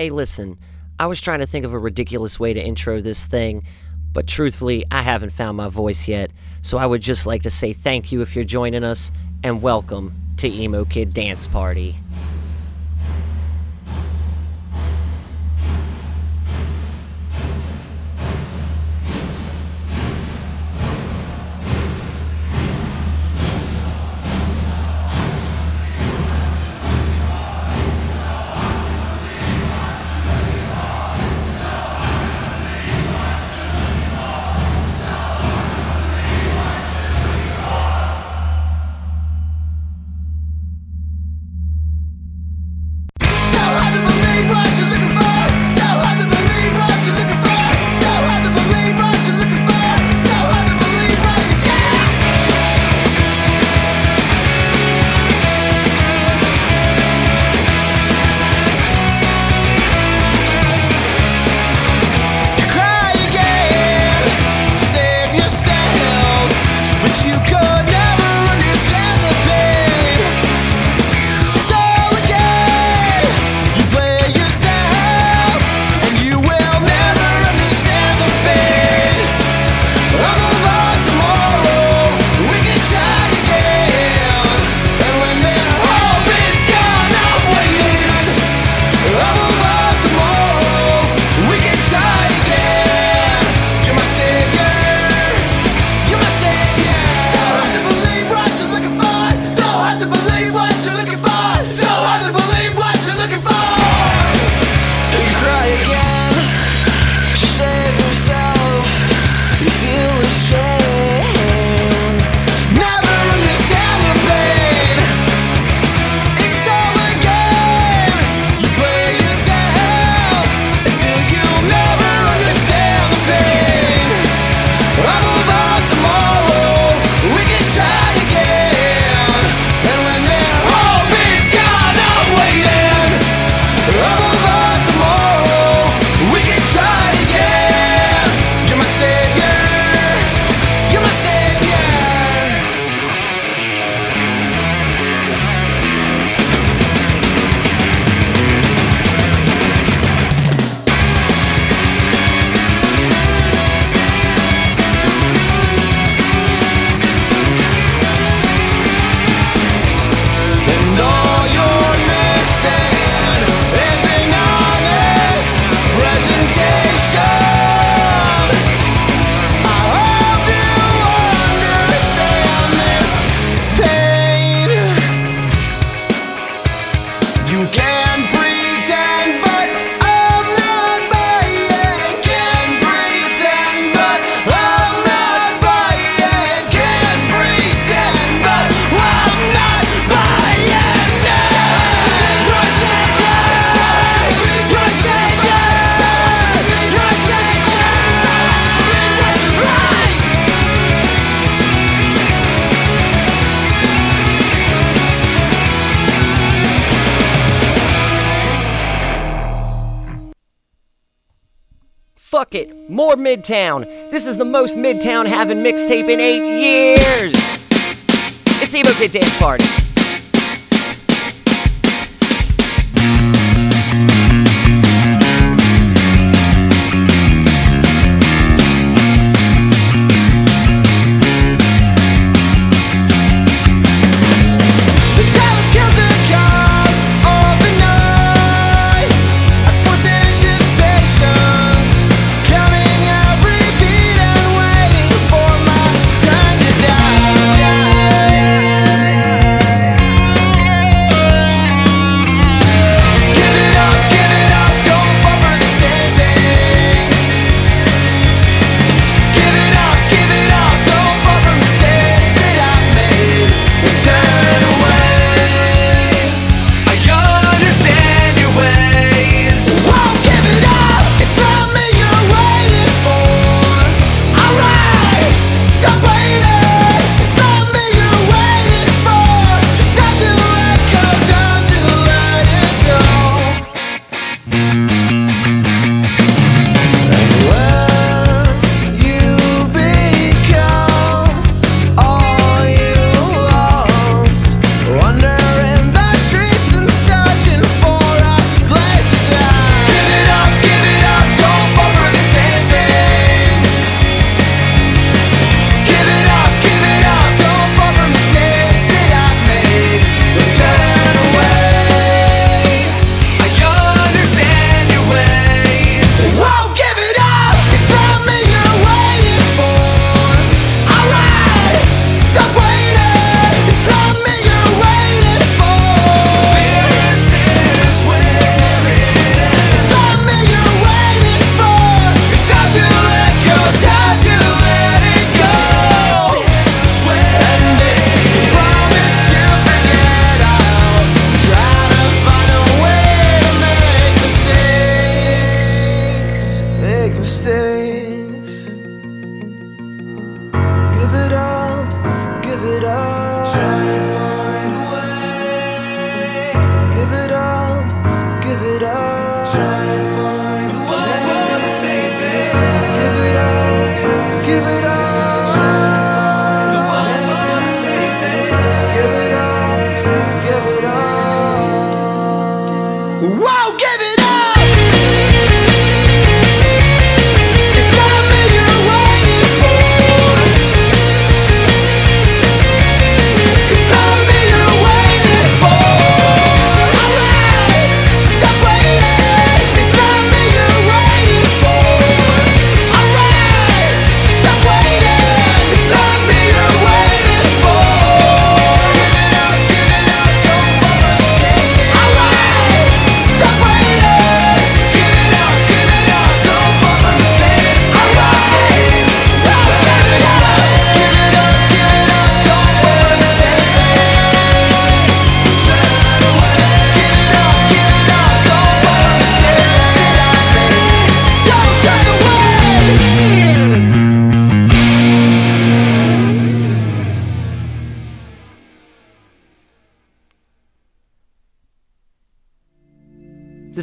Hey, listen, I was trying to think of a ridiculous way to intro this thing, but truthfully, I haven't found my voice yet, so I would just like to say thank you if you're joining us, and welcome to Emo Kid Dance Party. Midtown. This is the most Midtown having mixtape in eight years. It's Emo Kid Dance Party.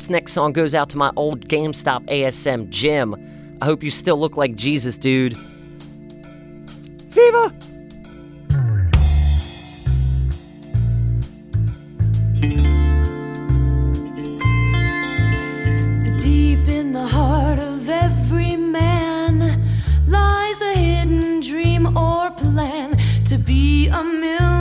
This next song goes out to my old GameStop ASM, Jim. I hope you still look like Jesus, dude. Viva! Deep in the heart of every man lies a hidden dream or plan to be a millionaire.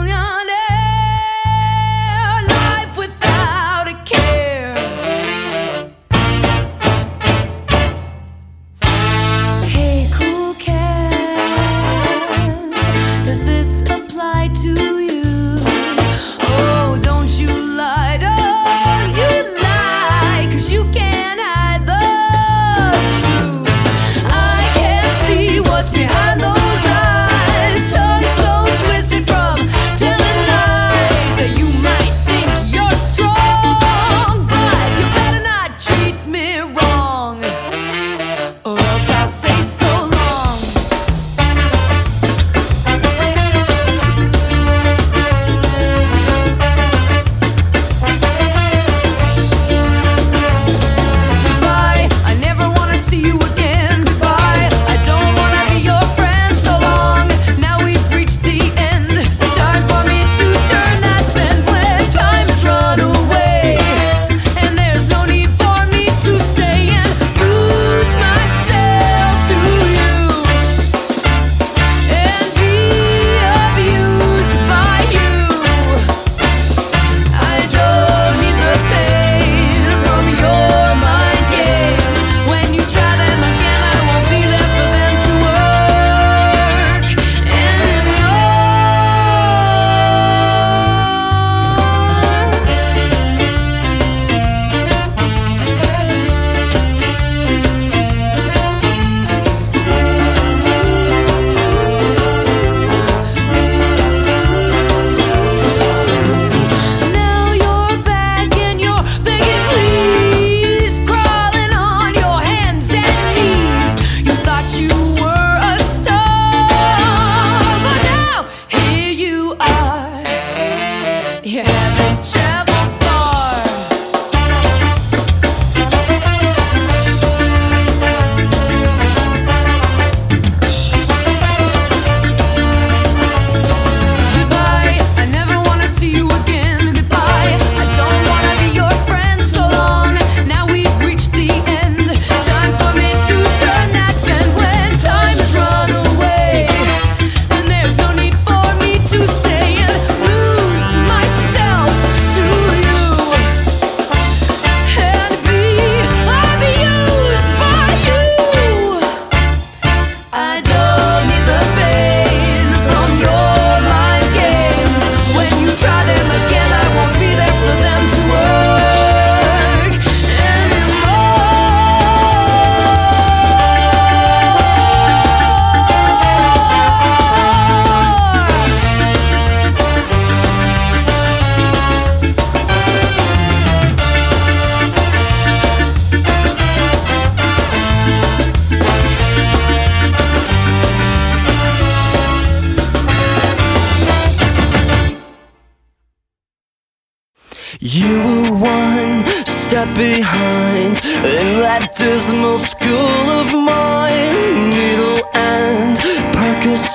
Yeah.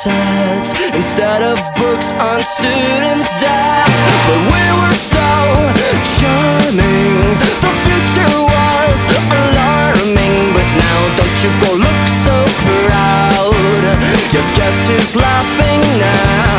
sunsets instead of books on students' desks. But we were so charming, the future was alarming. But now don't you go look so proud. Just guess who's laughing now?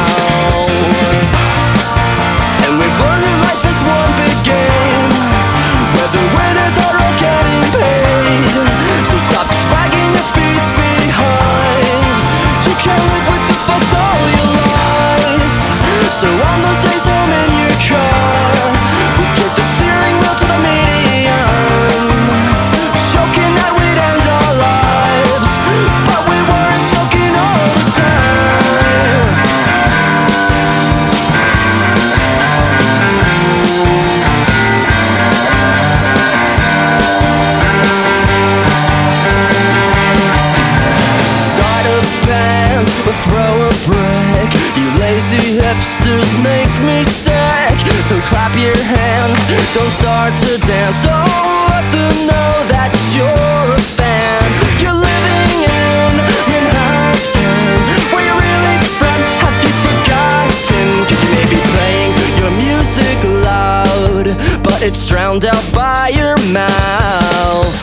It's drowned out by your mouth.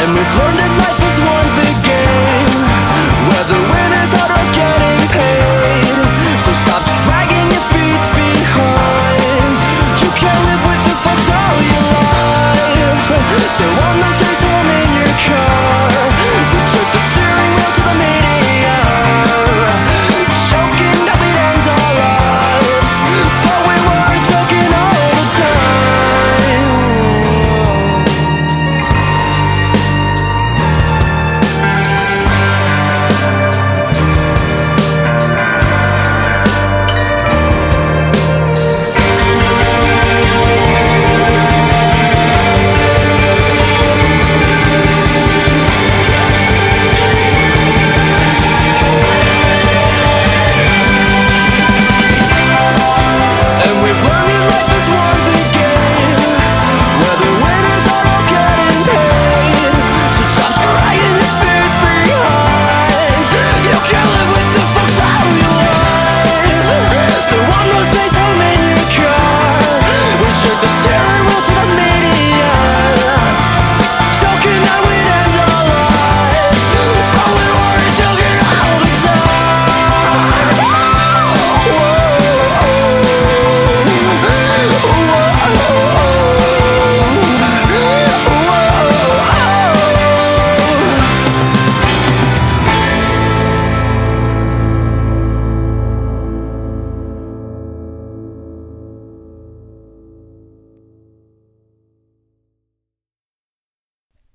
And we've learned that life is one big game where the winners are getting paid. So stop dragging your feet behind. You can't live with the folks all your life. So on those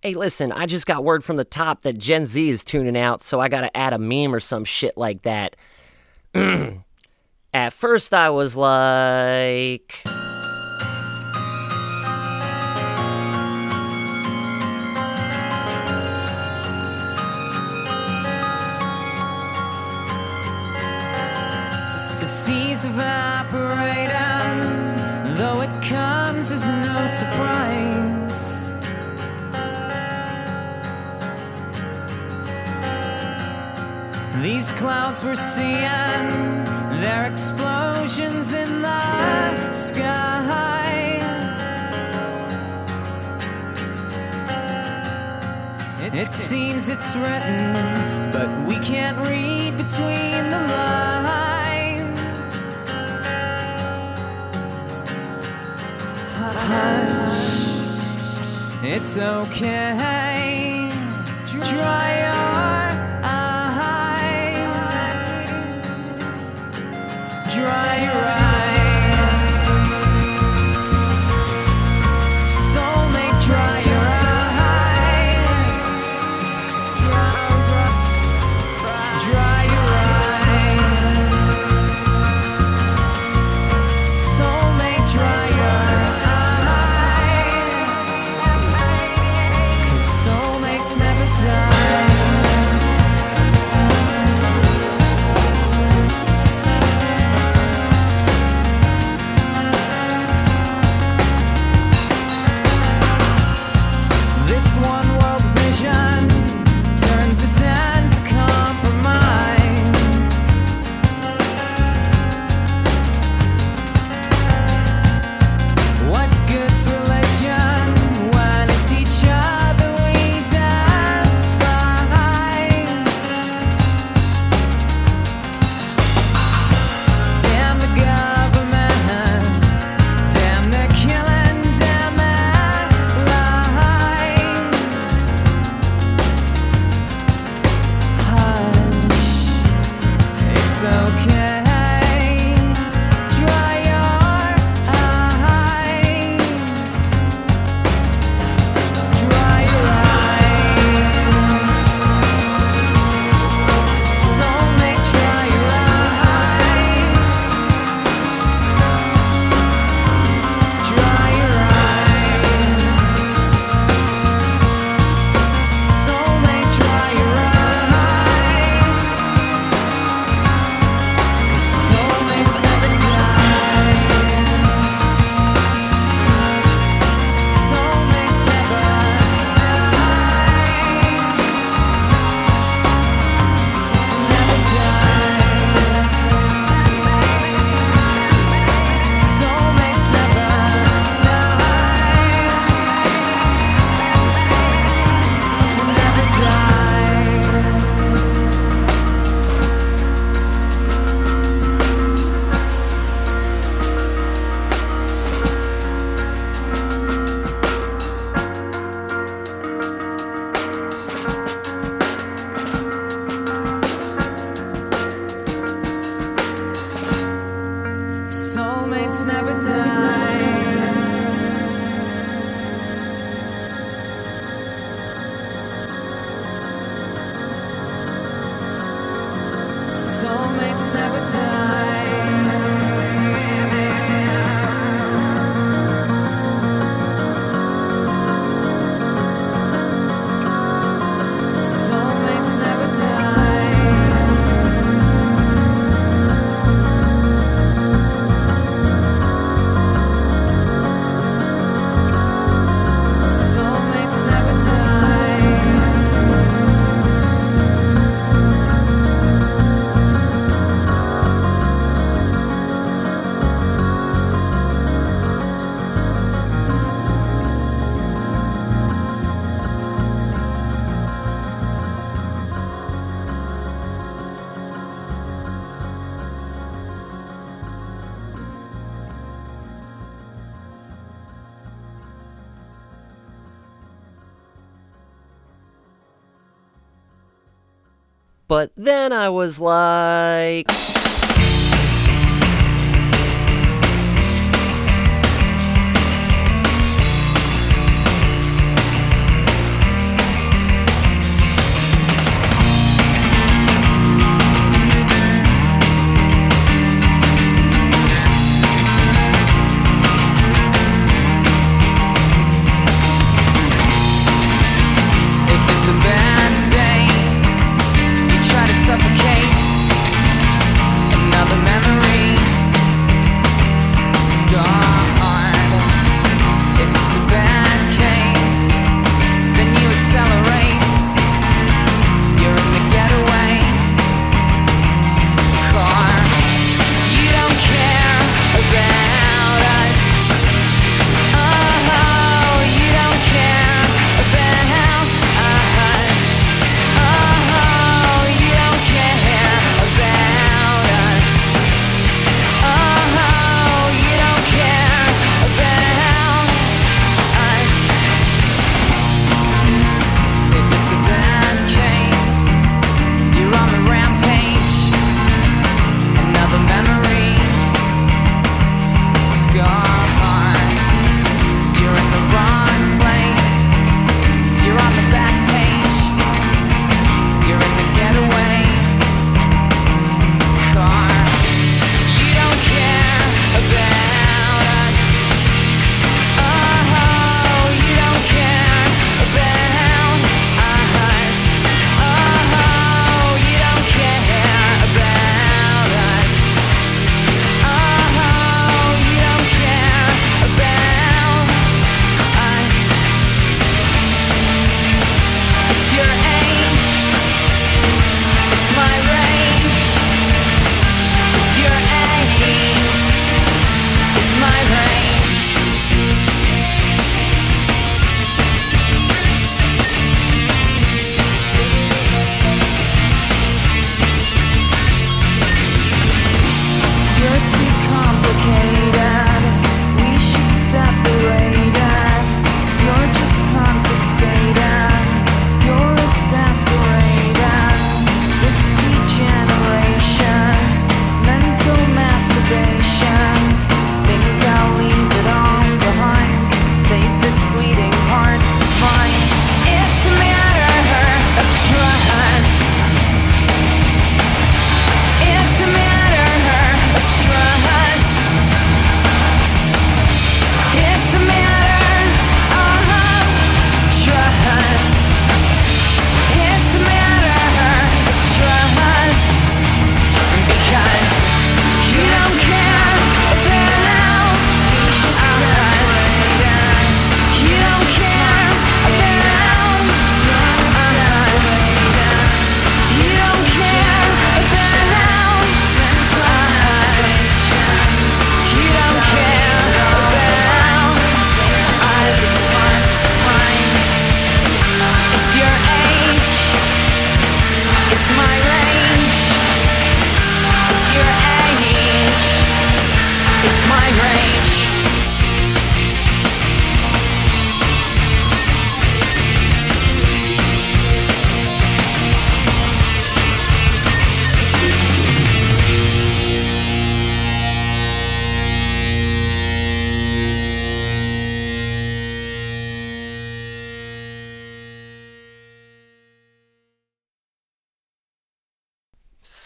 Hey, listen, I just got word from the top that Gen Z is tuning out, so I gotta add a meme or some shit like that. At first, I was like. These clouds we're seeing, they're explosions in the sky. It, seems it's written, but we can't read between the lines. Hush, it's okay. Dry Dry your soulmates never die. I was like,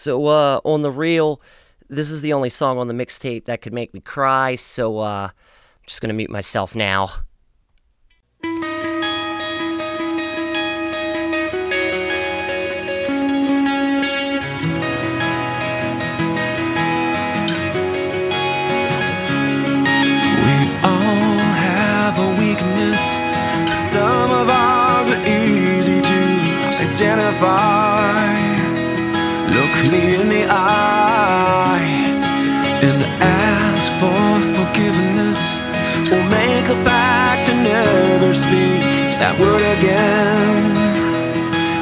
So uh, on the real, this is the only song on the mixtape that could make me cry. So uh, I'm just gonna mute myself now. Some of ours are easy to identify me in the eye and ask for forgiveness or make a pact to never speak that word again.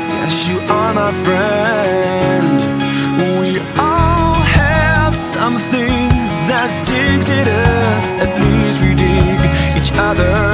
Yes, you are my friend. We all have something that digs at us, at least we dig each other.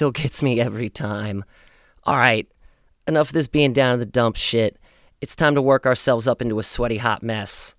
Still gets me every time. All right, enough of this being down in the dump shit. It's time to work ourselves up into a sweaty hot mess.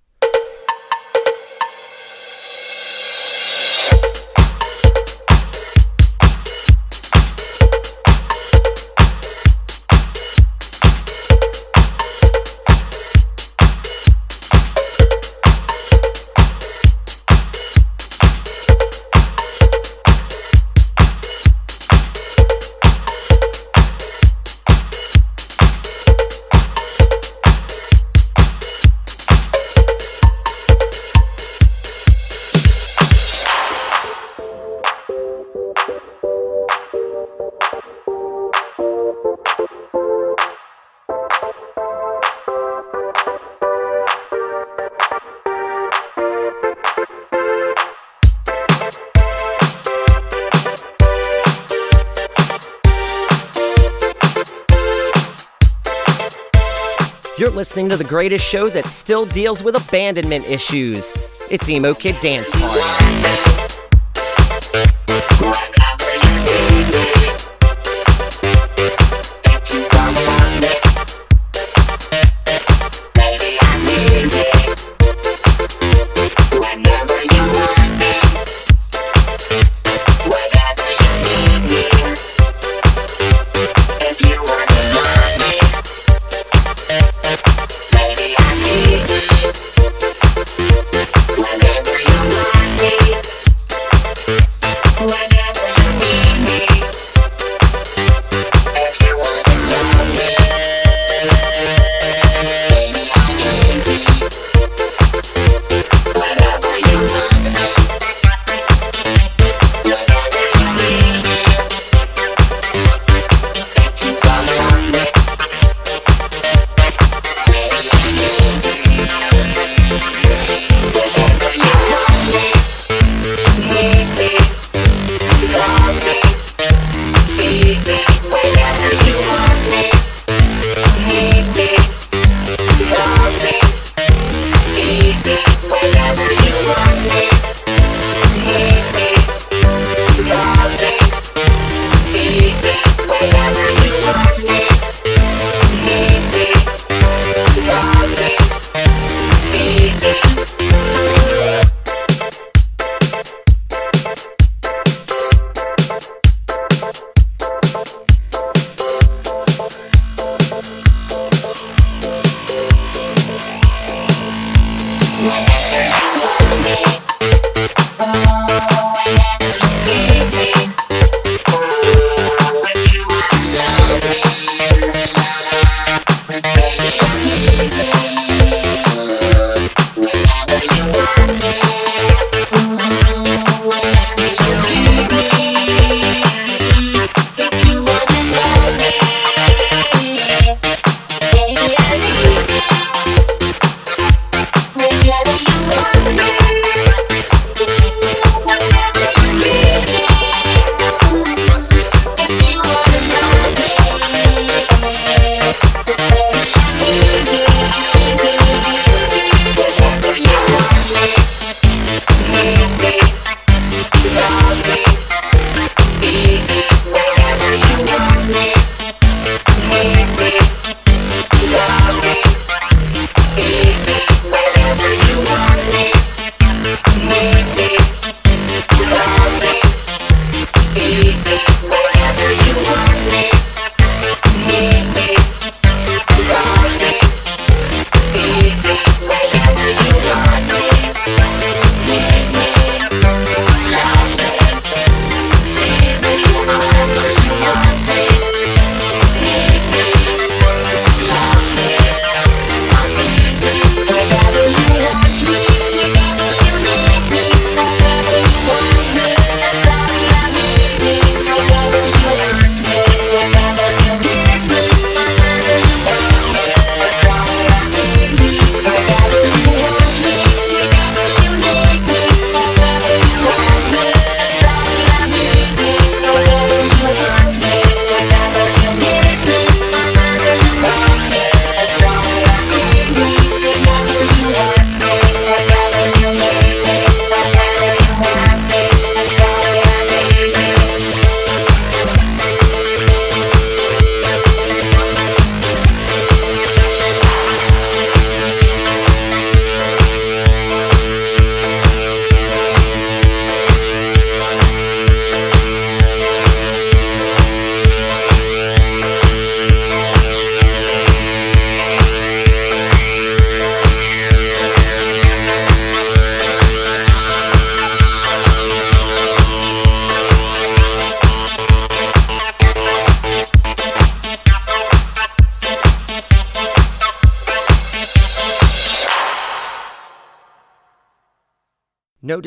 Listening to the greatest show that still deals with abandonment issues. It's Emo Kid Dance Party.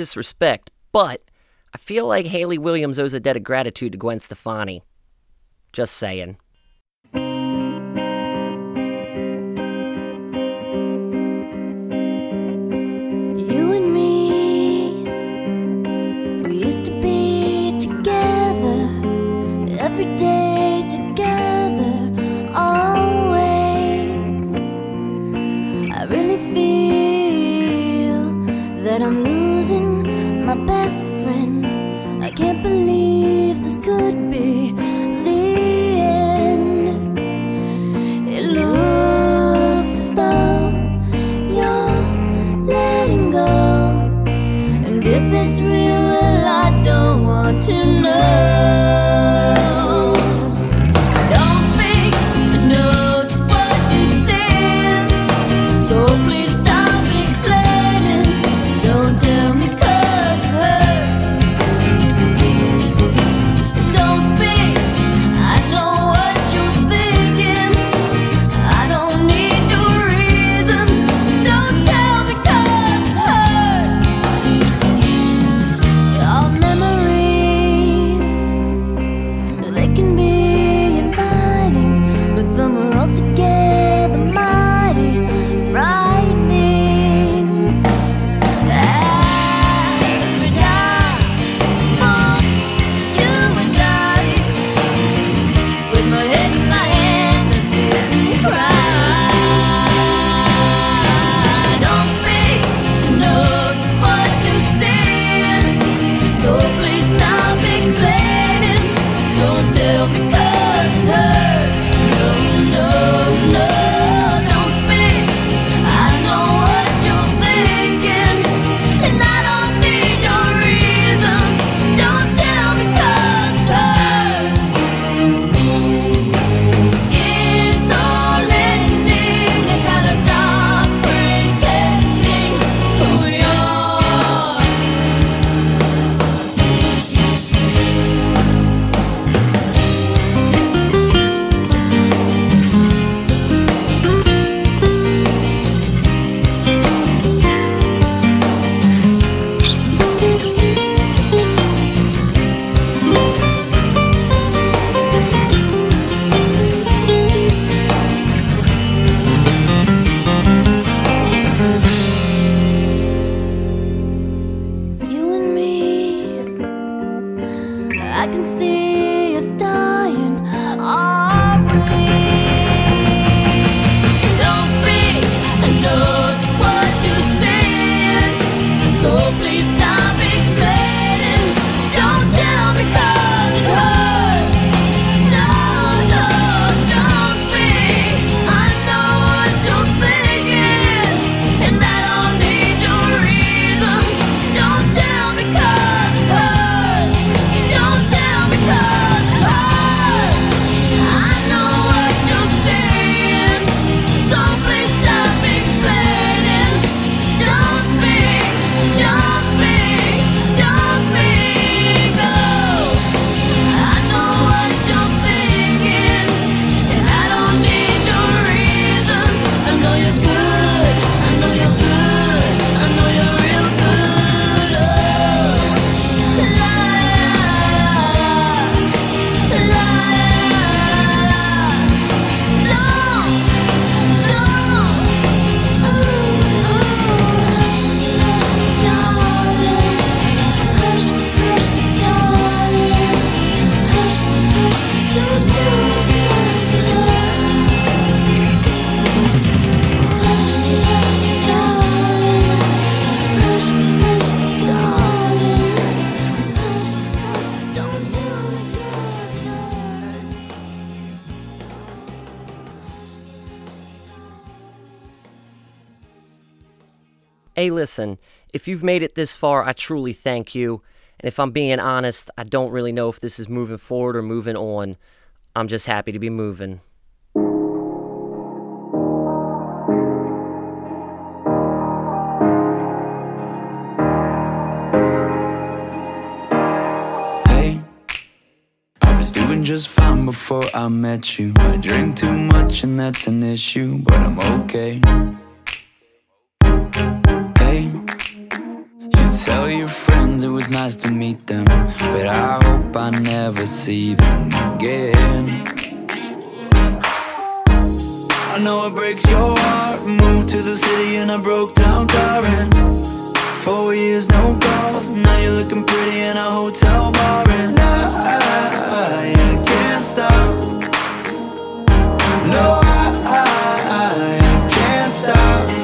disrespect, but I feel like Hayley Williams owes a debt of gratitude to Gwen Stefani. Just saying. every day together, always. I really feel that I'm. could be. hey, listen, if you've made it this far, I truly thank you. And if I'm being honest, I don't really know if this is moving forward or moving on. I'm just happy to be moving. just fine before I met you. I drink too much and that's an issue, but I'm okay. It was nice to meet them. But I hope I never see them again. I know it breaks your heart. Moved to the city in a broke down and four years no calls. Now you're looking pretty in a hotel bar and I, I can't stop. No, I, I, I can't stop.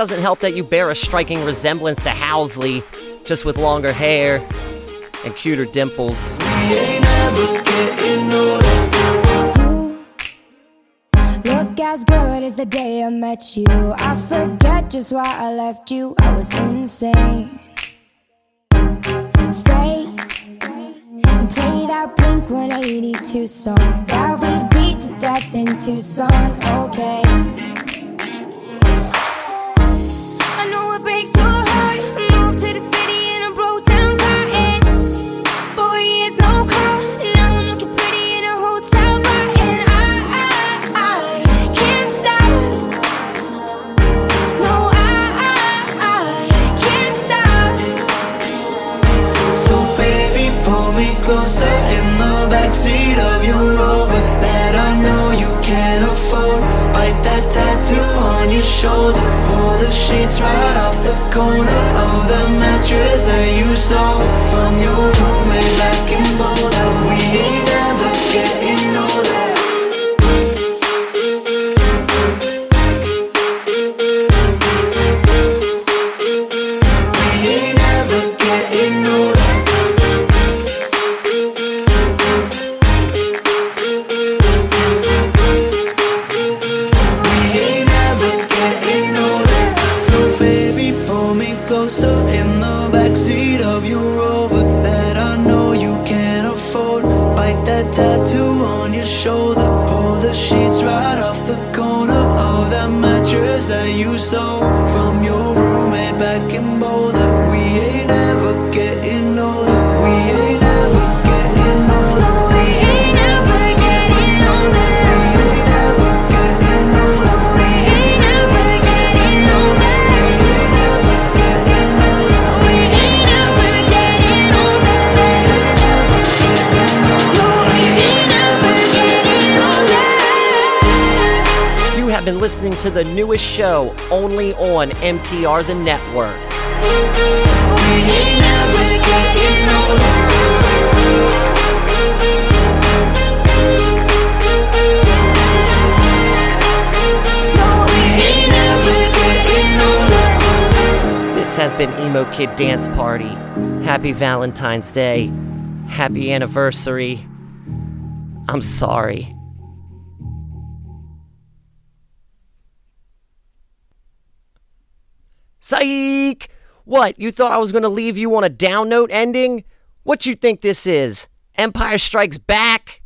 Doesn't help that you bear a striking resemblance to Halsey, just with longer hair and cuter dimples. Look as good as the day I met you. I forget just why I left you. I was insane. Stay and play that Blink 182 song that we beat to death in Tucson. Okay. Right off the corner of the mattress that you stole from your only on MTR The Network. This has been Emo Kid Dance Party. Happy Valentine's Day. Happy anniversary. I'm sorry. Psych! What, you thought I was gonna leave you on a down note ending? What you think this is? Empire Strikes Back?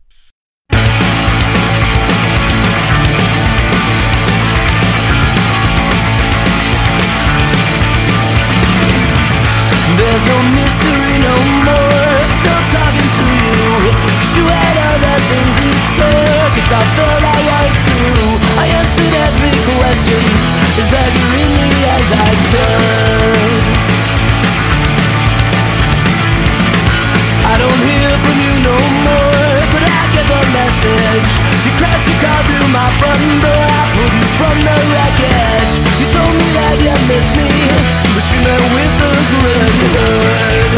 There's no mystery no more Still talking to you You had other things in store Cause I felt I was through I answered every question As accurately as I could I don't hear from you no more But I get the message. You crashed your car through my front door I pulled you from the wreckage. You told me that you missed me But you meant with a good word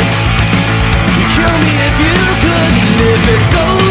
You kill me if you could if it's okay